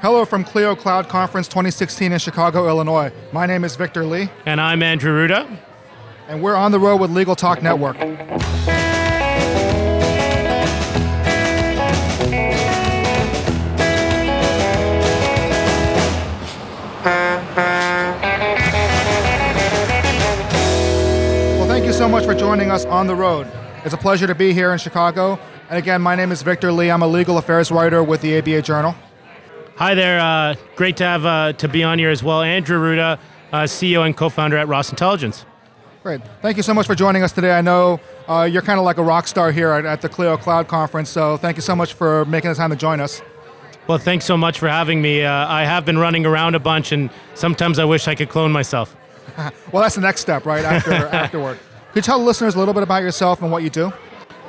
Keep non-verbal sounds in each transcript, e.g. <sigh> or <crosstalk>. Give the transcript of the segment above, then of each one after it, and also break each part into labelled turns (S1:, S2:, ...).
S1: Hello from Clio Cloud Conference 2016 in Chicago, Illinois. My name is Victor Li,
S2: And I'm Andrew Arruda.
S1: and we're on the road with Legal Talk Network. Well, thank you so much for joining us on the road. It's a pleasure to be here in Chicago. And again, my name is Victor Li. I'm a legal affairs writer with the ABA Journal.
S2: Hi there. Uh, great to have uh, to be on here as well. Andrew Arruda, uh, CEO and co-founder at Ross Intelligence.
S1: Great. Thank you so much for joining us today. I know uh, you're kind of like a rock star here at, at the Clio Cloud Conference, so thank you so much for making the time to join us.
S2: Well, thanks so much for having me. Uh, I have been running around a bunch, and sometimes I wish I could clone myself. <laughs>
S1: Well, that's the next step, right? After <laughs> afterward. Could you tell the listeners a little bit about yourself and what you do?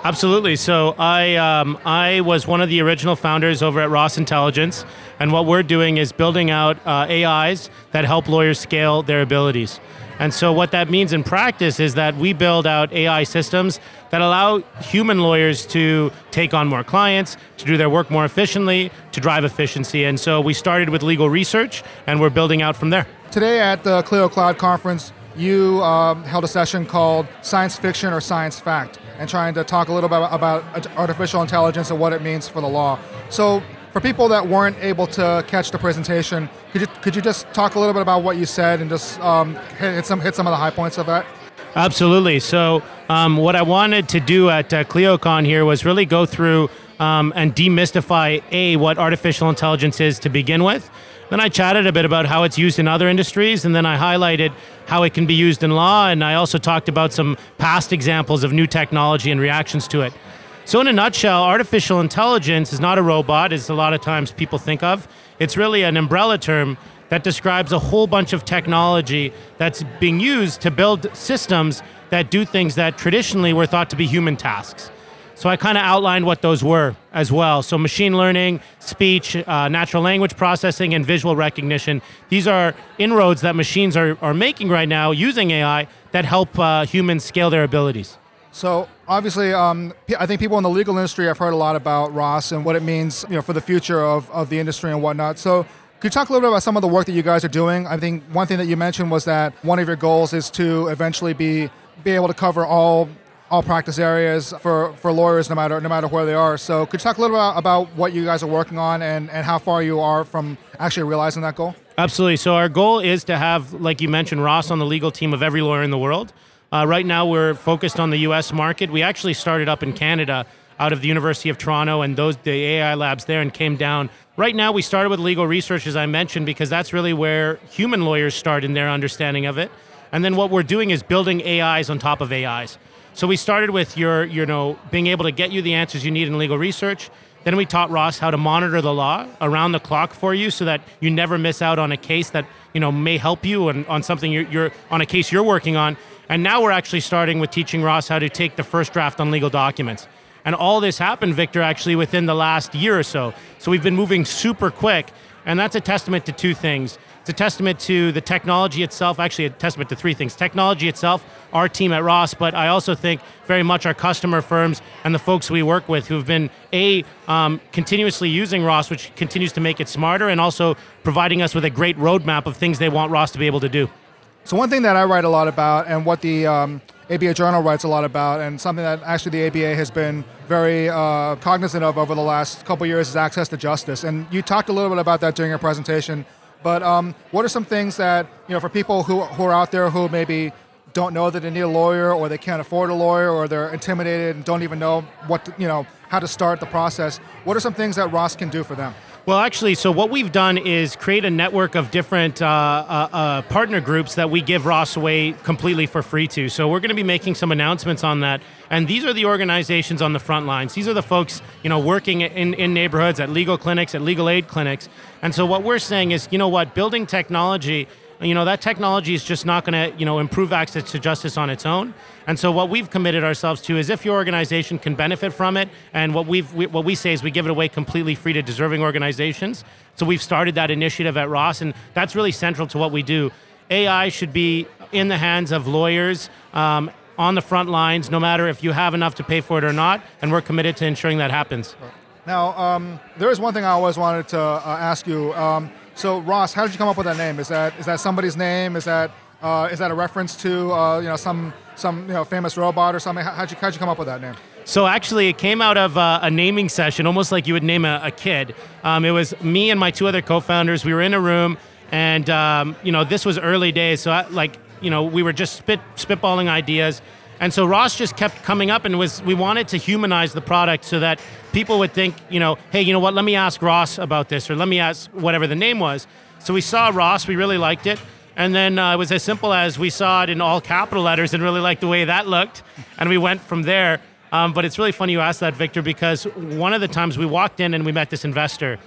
S2: Absolutely. So I um, I was one of the original founders over at Ross Intelligence, and what we're doing is building out uh, AIs that help lawyers scale their abilities. And so what that means in practice is that we build out AI systems that allow human lawyers to take on more clients, to do their work more efficiently, to drive efficiency. And so we started with legal research, and we're building out from there.
S1: Today at the Clio Cloud Conference, you um, held a session called Science Fiction or Science Fact, and trying to talk a little bit about artificial intelligence and what it means for the law. So, for people that weren't able to catch the presentation, could you could you just talk a little bit about what you said and just um, hit, some hit some of the high points of that?
S2: Absolutely. So, um, what I wanted to do at uh, ClioCon here was really go through um, and demystify a what artificial intelligence is to begin with. Then I chatted a bit about how it's used in other industries, and then I highlighted how it can be used in law, and I also talked about some past examples of new technology and reactions to it. So, in a nutshell, artificial intelligence is not a robot, as a lot of times people think of. It's really an umbrella term that describes a whole bunch of technology that's being used to build systems that do things that traditionally were thought to be human tasks. So I kind of outlined what those were as well. So machine learning, speech, uh, natural language processing, and visual recognition. These are inroads that machines are, are making right now using AI that help uh, humans scale their abilities.
S1: So obviously, um, I think people in the legal industry have heard a lot about Ross and what it means, you know, for the future of, of the industry and whatnot. So could you talk a little bit about some of the work that you guys are doing? I think one thing that you mentioned was that one of your goals is to eventually be be able to cover all all practice areas for, for lawyers no matter no matter where they are. So could you talk a little bit about, what you guys are working on and, and how far you are from actually realizing that goal?
S2: Absolutely. So our goal is to have, like you mentioned, Ross on the legal team of every lawyer in the world. Uh, right now, we're focused on the U.S. market. We actually started up in Canada out of the University of Toronto and those the AI labs there and came down. Right now, we started with legal research, as I mentioned, because that's really where human lawyers start in their understanding of it. And then what we're doing is building AIs on top of AIs. So we started with your, you know, being able to get you the answers you need in legal research. Then we taught Ross how to monitor the law around the clock for you, so that you never miss out on a case that you know may help you and on something you're, you're on a case you're working on. And now we're actually starting with teaching Ross how to take the first draft on legal documents. And all this happened, Victor, actually within the last year or so. So we've been moving super quick, and that's a testament to two things. It's a testament to the technology itself, actually, a testament to three things technology itself, our team at Ross, but I also think very much our customer firms and the folks we work with who've been, A, um, continuously using Ross, which continues to make it smarter, and also providing us with a great roadmap of things they want Ross to be able to do.
S1: So, one thing that I write a lot about, and what the um, ABA Journal writes a lot about, and something that actually the ABA has been very uh, cognizant of over the last couple years is access to justice. And you talked a little bit about that during your presentation. But um, what are some things that you know for people who, who are out there who maybe don't know that they need a lawyer, or they can't afford a lawyer, or they're intimidated and don't even know what to, you know how to start the process? What are some things that Ross can do for them?
S2: Well, actually, so what we've done is create a network of different uh, uh, uh, partner groups that we give Ross away completely for free to. So we're going to be making some announcements on that. And these are the organizations on the front lines. These are the folks, you know, working in, in neighborhoods, at legal clinics, at legal aid clinics. And so what we're saying is, you know what, building technology you know that technology is just not going to you know improve access to justice on its own. And so what we've committed ourselves to is if your organization can benefit from it and what we've we, what we say is we give it away completely free to deserving organizations. So we've started that initiative at ross and that's really central to what we do. Ai should be in the hands of lawyers um, on the front lines no matter if you have enough to pay for it or not and we're committed to ensuring that happens.
S1: Now, um, there is one thing I always wanted to uh, ask you. Um, so, Ross, how did you come up with that name? Is that is that somebody's name? Is that uh, is that a reference to uh, you know some some you know famous robot or something? How, how'd you how'd you come up with that name?
S2: So actually, it came out of uh, a naming session, almost like you would name a, a kid. Um, it was me and my two other co-founders. We were in a room, and um, you know, this was early days. So I, like, you know, we were just spit spitballing ideas. And so Ross just kept coming up and was we wanted to humanize the product so that people would think, you know, hey, you know what, let me ask Ross about this or let me ask whatever the name was. So we saw Ross, we really liked it. And then uh, it was as simple as we saw it in all capital letters and really liked the way that looked. And we went from there. Um, but it's really funny you asked that, Victor, because one of the times we walked in and we met this investor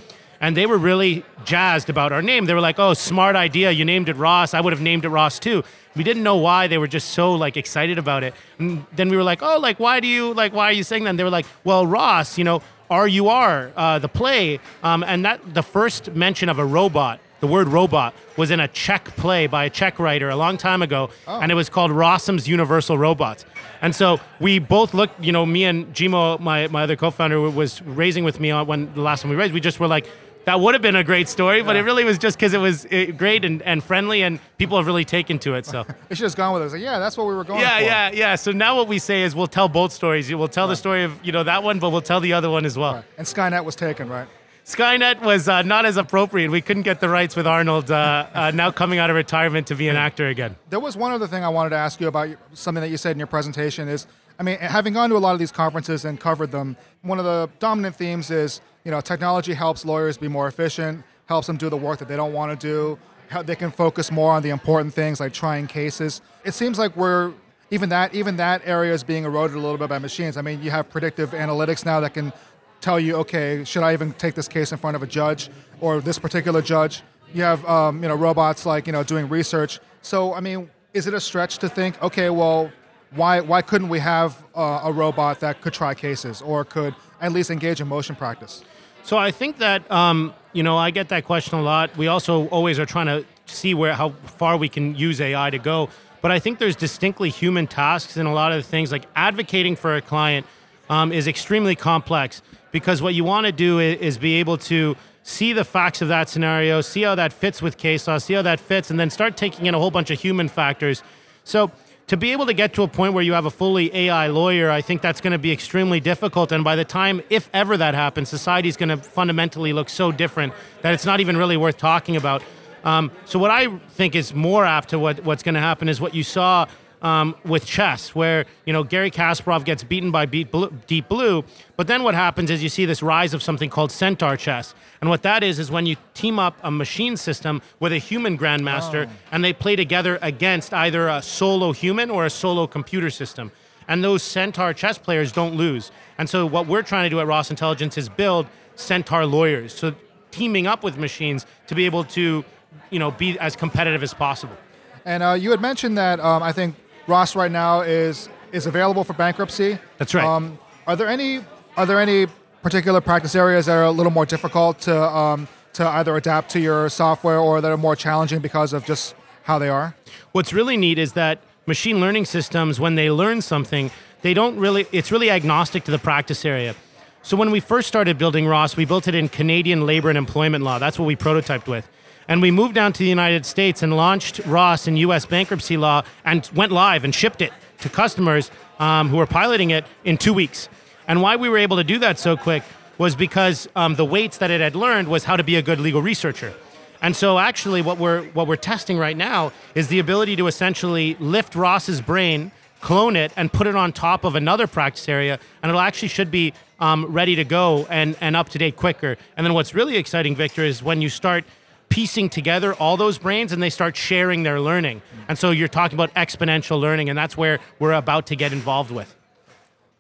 S2: and they were really jazzed about our name. They were like, "Oh, smart idea! You named it Ross. I would have named it Ross too." We didn't know why they were just so like excited about it. And then we were like, "Oh, like why do you like why are you saying that?" And they were like, "Well, Ross, you know, R U R, uh, the play, um, and that the first mention of a robot." The word robot was in a Czech play by a Czech writer a long time ago,
S1: Oh.
S2: and it was called Rossum's Universal Robots. And so we both looked, you know, me and Jimoh, my, my other co-founder, was raising with me on when the last time we raised. We just were like, that would have been a great story, but it really was just because it was uh, great and, and friendly, and people have really taken to it. So <laughs>
S1: They should have gone with it. Like, yeah, that's what we were going
S2: yeah,
S1: for.
S2: yeah, yeah. Yeah. So now what we say is we'll tell both stories. We'll tell the story of you know that one, but we'll tell the other one as well.
S1: And Skynet was taken, right?
S2: Skynet was uh, not as appropriate. We couldn't get the rights with Arnold uh, uh, now coming out of retirement to be an actor again.
S1: There was one other thing I wanted to ask you about something that you said in your presentation is, I mean, having gone to a lot of these conferences and covered them, one of the dominant themes is, you know, technology helps lawyers be more efficient, helps them do the work that they don't want to do, how they can focus more on the important things like trying cases. It seems like we're even that even that area is being eroded a little bit by machines. I mean, you have predictive analytics now that can tell you, okay, should I even take this case in front of a judge or this particular judge? You have um, you know robots like you know doing research. So I mean, is it a stretch to think, okay, well, why why couldn't we have uh, a robot that could try cases or could at least engage in motion practice?
S2: So I think that um, you know I get that question a lot. We also always are trying to see where how far we can use AI to go. But I think there's distinctly human tasks in a lot of things. Like advocating for a client um, is extremely complex because what you want to do is, is be able to see the facts of that scenario, see how that fits with case law, see how that fits, and then start taking in a whole bunch of human factors. So to be able to get to a point where you have a fully AI lawyer, I think that's going to be extremely difficult. And by the time, if ever that happens, society is going to fundamentally look so different that it's not even really worth talking about. Um, so what I think is more apt to what, what's going to happen is what you saw um, with chess, where you know Garry Kasparov gets beaten by Beat Blue, Deep Blue, but then what happens is you see this rise of something called Centaur chess, and what that is is when you team up a machine system with a human grandmaster, and they play together against either a solo human or a solo computer system, and those Centaur chess players don't lose. And so what we're trying to do at Ross Intelligence is build Centaur lawyers, so teaming up with machines to be able to, you know, be as competitive as possible.
S1: And uh, you had mentioned that um, I think Ross right now is is available for bankruptcy.
S2: That's right.
S1: Um, are there any are there any particular practice areas that are a little more difficult to um, to either adapt to your software or that are more challenging because of just how they are?
S2: What's really neat is that machine learning systems, when they learn something, they don't really, it's really agnostic to the practice area. So when we first started building Ross, we built it in Canadian labor and employment law. That's what we prototyped with. And we moved down to the United States and launched Ross in US bankruptcy law and went live and shipped it to customers um, who were piloting it in two weeks. And why we were able to do that so quick was because um, the weights that it had learned was how to be a good legal researcher. And so actually what we're what we're testing right now is the ability to essentially lift Ross's brain, clone it, and put it on top of another practice area, and it'll actually should be um, ready to go and, and up to date quicker. And then what's really exciting, Victor, is when you start piecing together all those brains and they start sharing their learning. And so you're talking about exponential learning, and that's where we're about to get involved with.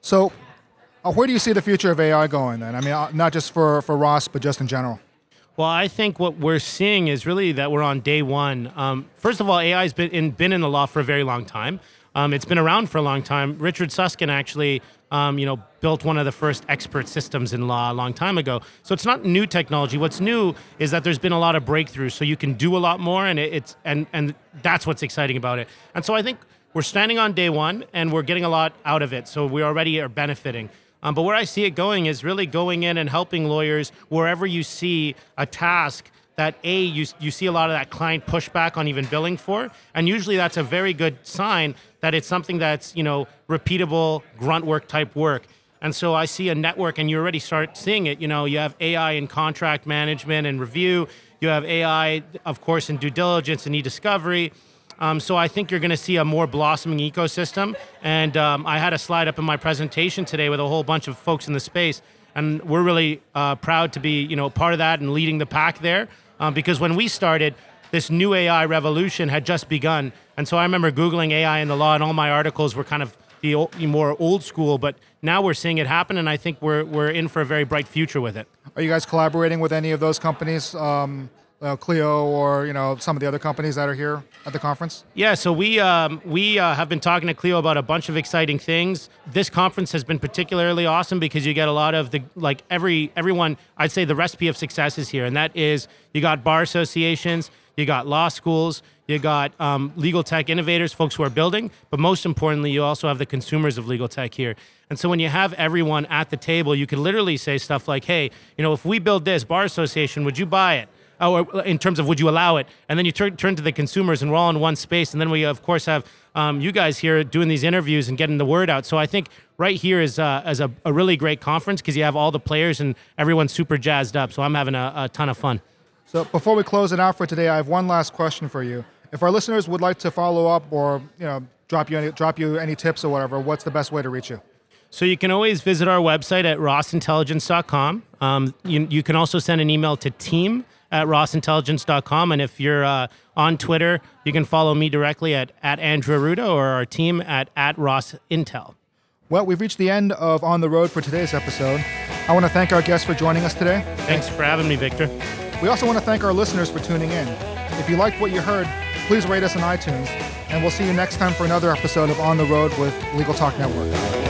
S1: So, uh, where do you see the future of AI going then? I mean, uh, not just for, for Ross, but just in general.
S2: Well, I think what we're seeing is really that we're on day one. Um, first of all, AI has been in, been in the law for a very long time. Um, it's been around for a long time. Richard Susskind actually, um, you know, built one of the first expert systems in law a long time ago. So it's not new technology. What's new is that there's been a lot of breakthroughs. So you can do a lot more, and it, it's and and that's what's exciting about it. And so I think we're standing on day one, and we're getting a lot out of it. So we already are benefiting. Um, but where I see it going is really going in and helping lawyers wherever you see a task that a you, you see a lot of that client pushback on even billing for and usually that's a very good sign that it's something that's you know repeatable grunt work type work. And so i see a network and you already start seeing it. You know you have ai in contract management and review. You have ai of course in due diligence and e-discovery. Um, so I think you're going to see a more blossoming ecosystem. And um, I had a slide up in my presentation today with a whole bunch of folks in the space, and we're really uh, proud to be, you know, part of that and leading the pack there. Um, because when we started, this new AI revolution had just begun. And so I remember Googling AI in the law, and all my articles were kind of the, more old school, but now we're seeing it happen, and I think we're, we're in for a very bright future with it.
S1: Are you guys collaborating with any of those companies? Um uh, Clio or you know some of the other companies that are here at the conference?
S2: Yeah, so we um, we uh, have been talking to Clio about a bunch of exciting things. This conference has been particularly awesome because you get a lot of the like every everyone. I'd say the recipe of success is here, and that is you got bar associations, you got law schools, you got um, legal tech innovators, folks who are building, but most importantly, you also have the consumers of legal tech here. And so when you have everyone at the table, you can literally say stuff like, "Hey, you know, if we build this bar association, would you buy it?" Or in terms of would you allow it? And then you turn, turn to the consumers, and we're all in one space. And then we, of course, have um, you guys here doing these interviews and getting the word out. So I think right here is, uh, is a, a really great conference because you have all the players and everyone's super jazzed up. So I'm having a, a ton of fun.
S1: So before we close it out for today, I have one last question for you. If our listeners would like to follow up or you know drop you any, drop you any tips or whatever, what's the best way to reach you?
S2: So you can always visit our website at rossintelligence.com. Um, you, you can also send an email to team at rossintelligence.com. And if you're uh, on Twitter, you can follow me directly at, at Andrew Arruda or our team at, at Ross Intel.
S1: Well, we've reached the end of On the Road for today's episode. I want to thank our guests for joining us today.
S2: Thanks for having me, Victor.
S1: We also want to thank our listeners for tuning in. If you liked what you heard, please rate us on iTunes, and we'll see you next time for another episode of On the Road with Legal Talk Network.